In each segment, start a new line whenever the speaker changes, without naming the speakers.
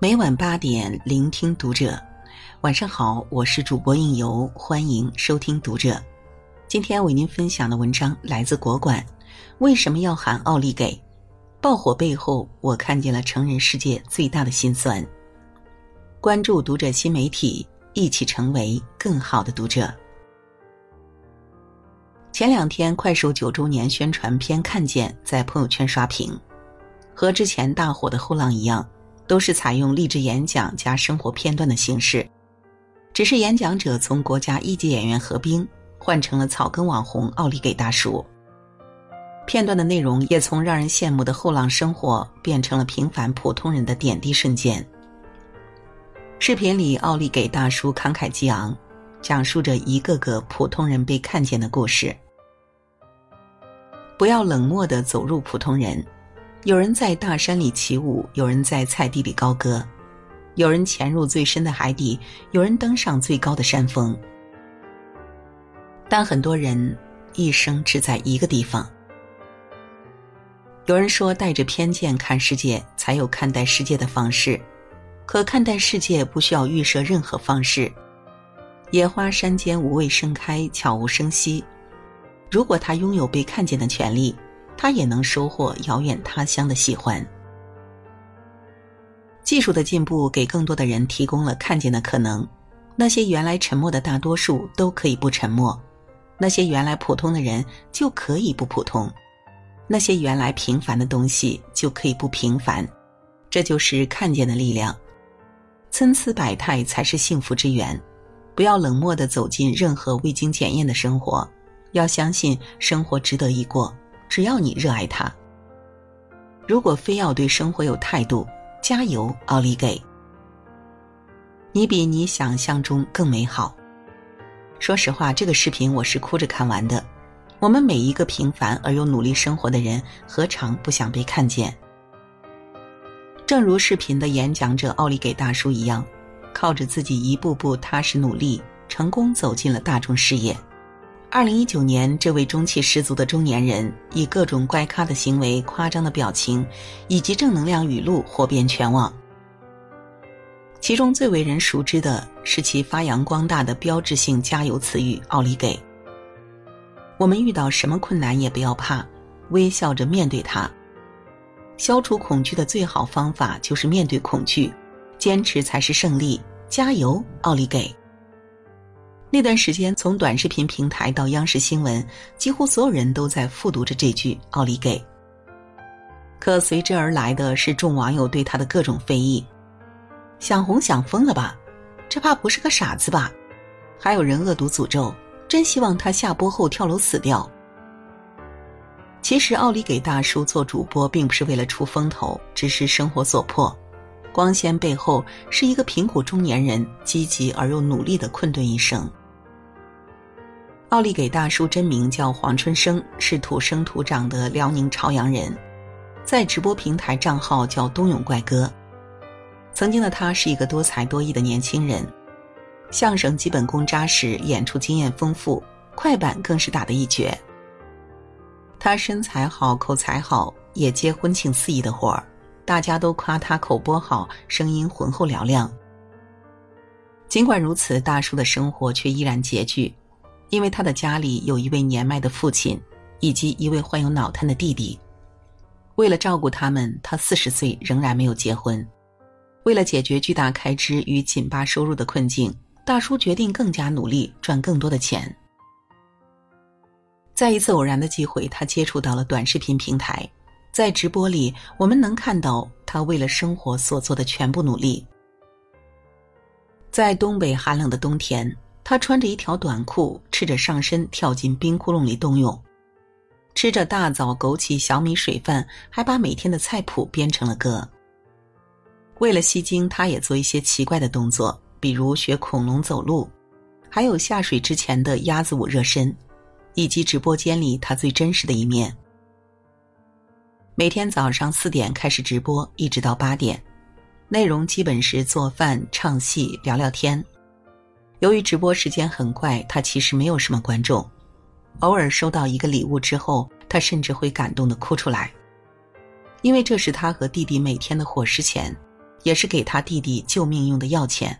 每晚八点，聆听读者。晚上好，我是主播应由，欢迎收听读者。今天为您分享的文章来自国馆。为什么要喊奥利给？爆火背后，我看见了成人世界最大的心酸。关注读者新媒体，一起成为更好的读者。前两天，快手九周年宣传片《看见》在朋友圈刷屏，和之前大火的《后浪》一样，都是采用励志演讲加生活片段的形式，只是演讲者从国家一级演员何冰换成了草根网红奥利给大叔。片段的内容也从让人羡慕的后浪生活变成了平凡普通人的点滴瞬间。视频里，奥利给大叔慷慨激昂，讲述着一个个普通人被看见的故事。不要冷漠的走入普通人，有人在大山里起舞，有人在菜地里高歌，有人潜入最深的海底，有人登上最高的山峰。但很多人一生只在一个地方。有人说，带着偏见看世界，才有看待世界的方式。可看待世界不需要预设任何方式。野花山间无畏盛开，悄无声息。如果他拥有被看见的权利，他也能收获遥远他乡的喜欢。技术的进步给更多的人提供了看见的可能。那些原来沉默的大多数都可以不沉默，那些原来普通的人就可以不普通。那些原来平凡的东西就可以不平凡，这就是看见的力量。参差百态才是幸福之源。不要冷漠的走进任何未经检验的生活，要相信生活值得一过，只要你热爱它。如果非要对生活有态度，加油，奥利给！你比你想象中更美好。说实话，这个视频我是哭着看完的。我们每一个平凡而又努力生活的人，何尝不想被看见？正如视频的演讲者奥利给大叔一样，靠着自己一步步踏实努力，成功走进了大众视野。二零一九年，这位中气十足的中年人，以各种怪咖的行为、夸张的表情，以及正能量语录，火遍全网。其中最为人熟知的是其发扬光大的标志性加油词语“奥利给”。我们遇到什么困难也不要怕，微笑着面对它。消除恐惧的最好方法就是面对恐惧，坚持才是胜利。加油，奥利给！那段时间，从短视频平台到央视新闻，几乎所有人都在复读着这句“奥利给”。可随之而来的是众网友对他的各种非议：“想红想疯了吧？这怕不是个傻子吧？”还有人恶毒诅咒。真希望他下播后跳楼死掉。其实，奥利给大叔做主播并不是为了出风头，只是生活所迫。光鲜背后是一个贫苦中年人积极而又努力的困顿一生。奥利给大叔真名叫黄春生，是土生土长的辽宁朝阳人，在直播平台账号叫冬泳怪哥。曾经的他是一个多才多艺的年轻人。相声基本功扎实，演出经验丰富，快板更是打得一绝。他身材好，口才好，也接婚庆司仪的活儿，大家都夸他口播好，声音浑厚嘹亮。尽管如此，大叔的生活却依然拮据，因为他的家里有一位年迈的父亲，以及一位患有脑瘫的弟弟。为了照顾他们，他四十岁仍然没有结婚。为了解决巨大开支与紧巴收入的困境。大叔决定更加努力，赚更多的钱。在一次偶然的机会，他接触到了短视频平台，在直播里，我们能看到他为了生活所做的全部努力。在东北寒冷的冬天，他穿着一条短裤，赤着上身跳进冰窟窿里冬泳，吃着大枣、枸杞、小米水饭，还把每天的菜谱编成了歌。为了吸睛，他也做一些奇怪的动作。比如学恐龙走路，还有下水之前的鸭子舞热身，以及直播间里他最真实的一面。每天早上四点开始直播，一直到八点，内容基本是做饭、唱戏、聊聊天。由于直播时间很快，他其实没有什么观众。偶尔收到一个礼物之后，他甚至会感动的哭出来，因为这是他和弟弟每天的伙食钱。也是给他弟弟救命用的药钱。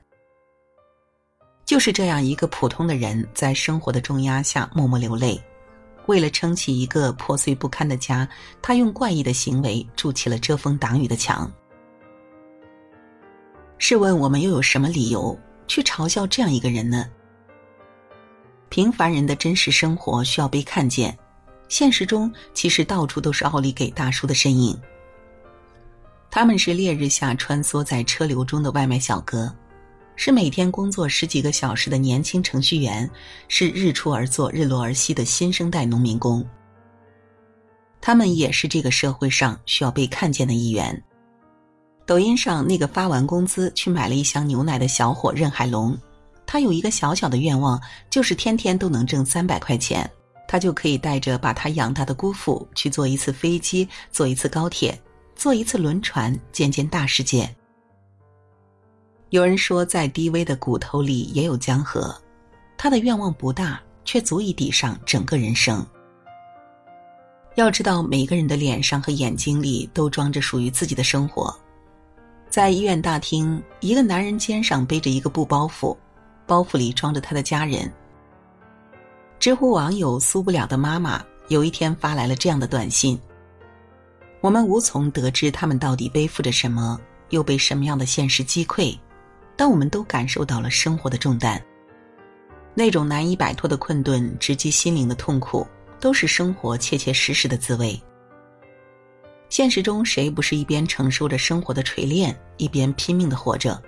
就是这样一个普通的人，在生活的重压下默默流泪，为了撑起一个破碎不堪的家，他用怪异的行为筑起了遮风挡雨的墙。试问我们又有什么理由去嘲笑这样一个人呢？平凡人的真实生活需要被看见，现实中其实到处都是奥利给大叔的身影。他们是烈日下穿梭在车流中的外卖小哥，是每天工作十几个小时的年轻程序员，是日出而作、日落而息的新生代农民工。他们也是这个社会上需要被看见的一员。抖音上那个发完工资去买了一箱牛奶的小伙任海龙，他有一个小小的愿望，就是天天都能挣三百块钱，他就可以带着把他养大的姑父去坐一次飞机，坐一次高铁，坐一次轮船，见见大世界。有人说，在低微的骨头里也有江河，他的愿望不大，却足以抵上整个人生。要知道，每个人的脸上和眼睛里都装着属于自己的生活。在医院大厅，一个男人肩上背着一个布包袱，包袱里装着他的家人。知乎网友苏不了的妈妈有一天发来了这样的短信：“我们无从得知他们到底背负着什么，又被什么样的现实击溃，但我们都感受到了生活的重担。那种难以摆脱的困顿，直击心灵的痛苦，都是生活切切实实的滋味。”现实中，谁不是一边承受着生活的锤炼，一边拼命的活着，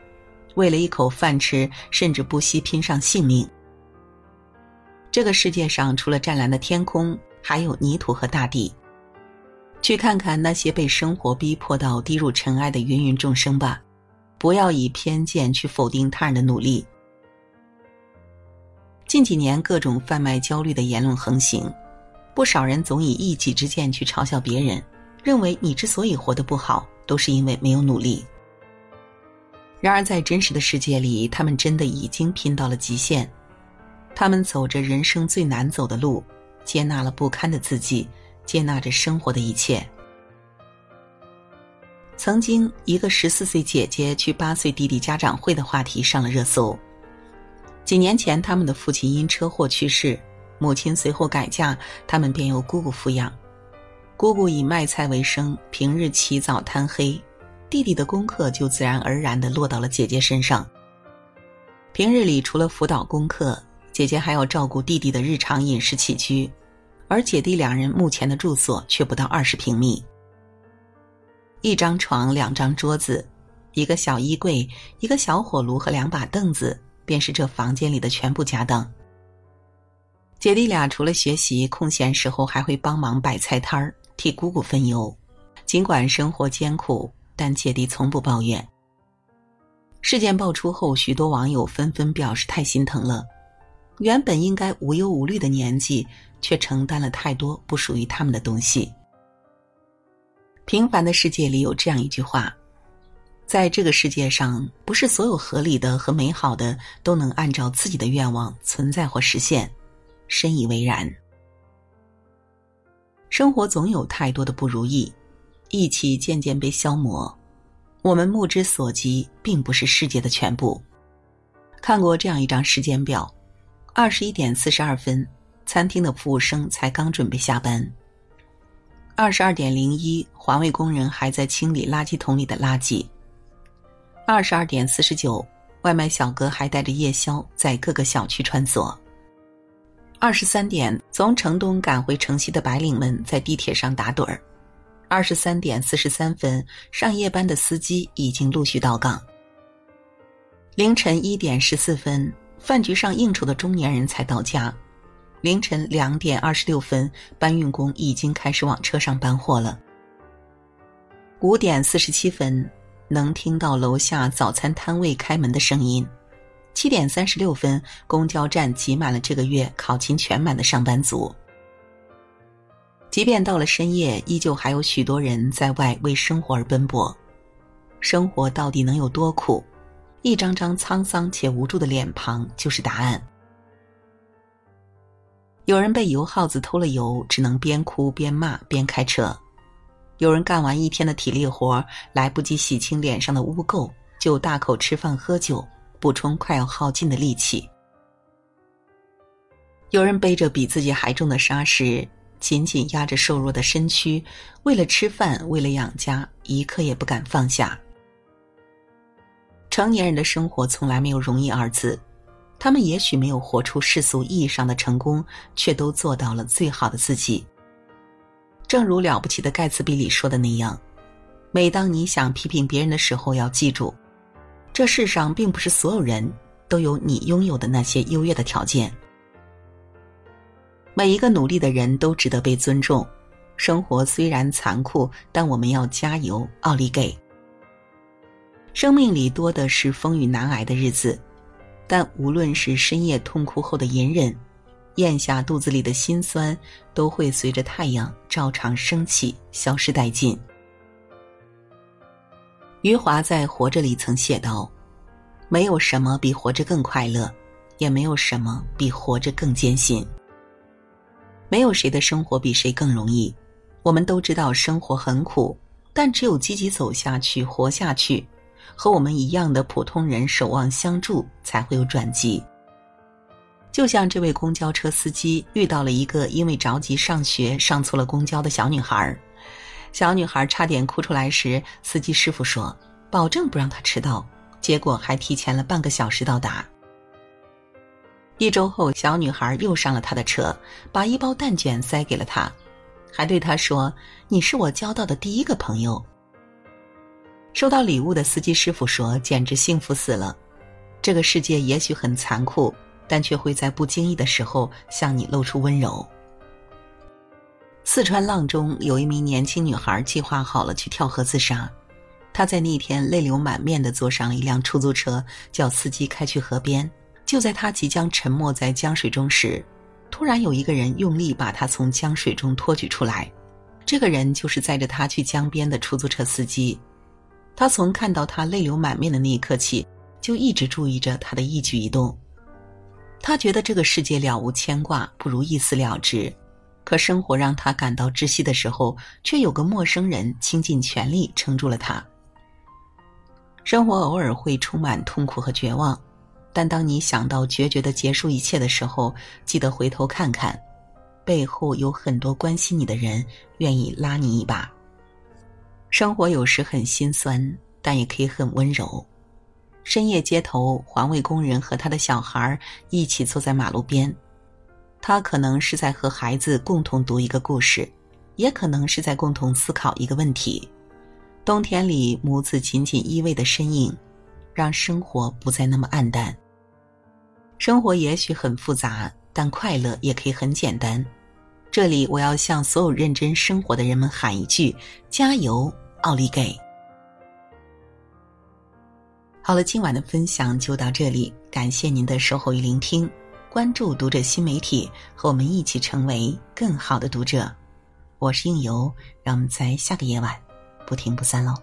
为了一口饭吃，甚至不惜拼上性命？这个世界上，除了湛蓝的天空，还有泥土和大地。去看看那些被生活逼迫到低入尘埃的芸芸众生吧，不要以偏见去否定他人的努力。近几年，各种贩卖焦虑的言论横行，不少人总以一己之见去嘲笑别人。认为你之所以活得不好，都是因为没有努力。然而，在真实的世界里，他们真的已经拼到了极限。他们走着人生最难走的路，接纳了不堪的自己，接纳着生活的一切。曾经，一个十四岁姐姐去八岁弟弟家长会的话题上了热搜。几年前，他们的父亲因车祸去世，母亲随后改嫁，他们便由姑姑抚养。姑姑以卖菜为生，平日起早贪黑，弟弟的功课就自然而然的落到了姐姐身上。平日里除了辅导功课，姐姐还要照顾弟弟的日常饮食起居，而姐弟两人目前的住所却不到二十平米。一张床、两张桌子、一个小衣柜、一个小火炉和两把凳子，便是这房间里的全部家当。姐弟俩除了学习，空闲时候还会帮忙摆菜摊儿。替姑姑分忧，尽管生活艰苦，但姐弟从不抱怨。事件爆出后，许多网友纷纷表示太心疼了。原本应该无忧无虑的年纪，却承担了太多不属于他们的东西。平凡的世界里有这样一句话：在这个世界上，不是所有合理的和美好的都能按照自己的愿望存在或实现。深以为然。生活总有太多的不如意，义气渐渐被消磨。我们目之所及，并不是世界的全部。看过这样一张时间表：二十一点四十二分，餐厅的服务生才刚准备下班；二十二点零一，环卫工人还在清理垃圾桶里的垃圾；二十二点四十九，外卖小哥还带着夜宵在各个小区穿梭。二十三点，从城东赶回城西的白领们在地铁上打盹儿。二十三点四十三分，上夜班的司机已经陆续到岗。凌晨一点十四分，饭局上应酬的中年人才到家。凌晨两点二十六分，搬运工已经开始往车上搬货了。五点四十七分，能听到楼下早餐摊位开门的声音。七点三十六分，公交站挤满了这个月考勤全满的上班族。即便到了深夜，依旧还有许多人在外为生活而奔波。生活到底能有多苦？一张张沧桑且无助的脸庞就是答案。有人被油耗子偷了油，只能边哭边骂边开车；有人干完一天的体力活，来不及洗清脸上的污垢，就大口吃饭喝酒，补充快要耗尽的力气。有人背着比自己还重的沙石，紧紧压着瘦弱的身躯，为了吃饭，为了养家，一刻也不敢放下。成年人的生活从来没有容易二字，他们也许没有活出世俗意义上的成功，却都做到了最好的自己。正如了不起的盖茨比里说的那样，每当你想批评别人的时候，要记住，这世上并不是所有人都有你拥有的那些优越的条件。每一个努力的人都值得被尊重。生活虽然残酷，但我们要加油，奥利给！生命里多的是风雨难挨的日子，但无论是深夜痛哭后的隐忍。咽下肚子里的辛酸，都会随着太阳照常升起，消失殆尽。余华在《活着》里曾写道：“没有什么比活着更快乐，也没有什么比活着更艰辛。没有谁的生活比谁更容易。我们都知道生活很苦，但只有积极走下去、活下去，和我们一样的普通人守望相助，才会有转机。”就像这位公交车司机遇到了一个因为着急上学上错了公交的小女孩，小女孩差点哭出来时，司机师傅说：“保证不让她迟到。”结果还提前了半个小时到达。一周后，小女孩又上了他的车，把一包蛋卷塞给了他，还对他说：“你是我交到的第一个朋友。”收到礼物的司机师傅说：“简直幸福死了。”这个世界也许很残酷。但却会在不经意的时候向你露出温柔。四川阆中有一名年轻女孩计划好了去跳河自杀，她在那天泪流满面的坐上一辆出租车，叫司机开去河边。就在她即将沉没在江水中时，突然有一个人用力把她从江水中托举出来。这个人就是载着她去江边的出租车司机。他从看到她泪流满面的那一刻起，就一直注意着她的一举一动。他觉得这个世界了无牵挂，不如一死了之。可生活让他感到窒息的时候，却有个陌生人倾尽全力撑住了他。生活偶尔会充满痛苦和绝望，但当你想到决绝的结束一切的时候，记得回头看看，背后有很多关心你的人，愿意拉你一把。生活有时很心酸，但也可以很温柔。深夜街头，环卫工人和他的小孩一起坐在马路边，他可能是在和孩子共同读一个故事，也可能是在共同思考一个问题。冬天里，母子紧紧依偎的身影，让生活不再那么暗淡。生活也许很复杂，但快乐也可以很简单。这里，我要向所有认真生活的人们喊一句：加油，奥利给！好了，今晚的分享就到这里，感谢您的守候与聆听，关注读者新媒体，和我们一起成为更好的读者。我是应由，让我们在下个夜晚不听不散喽。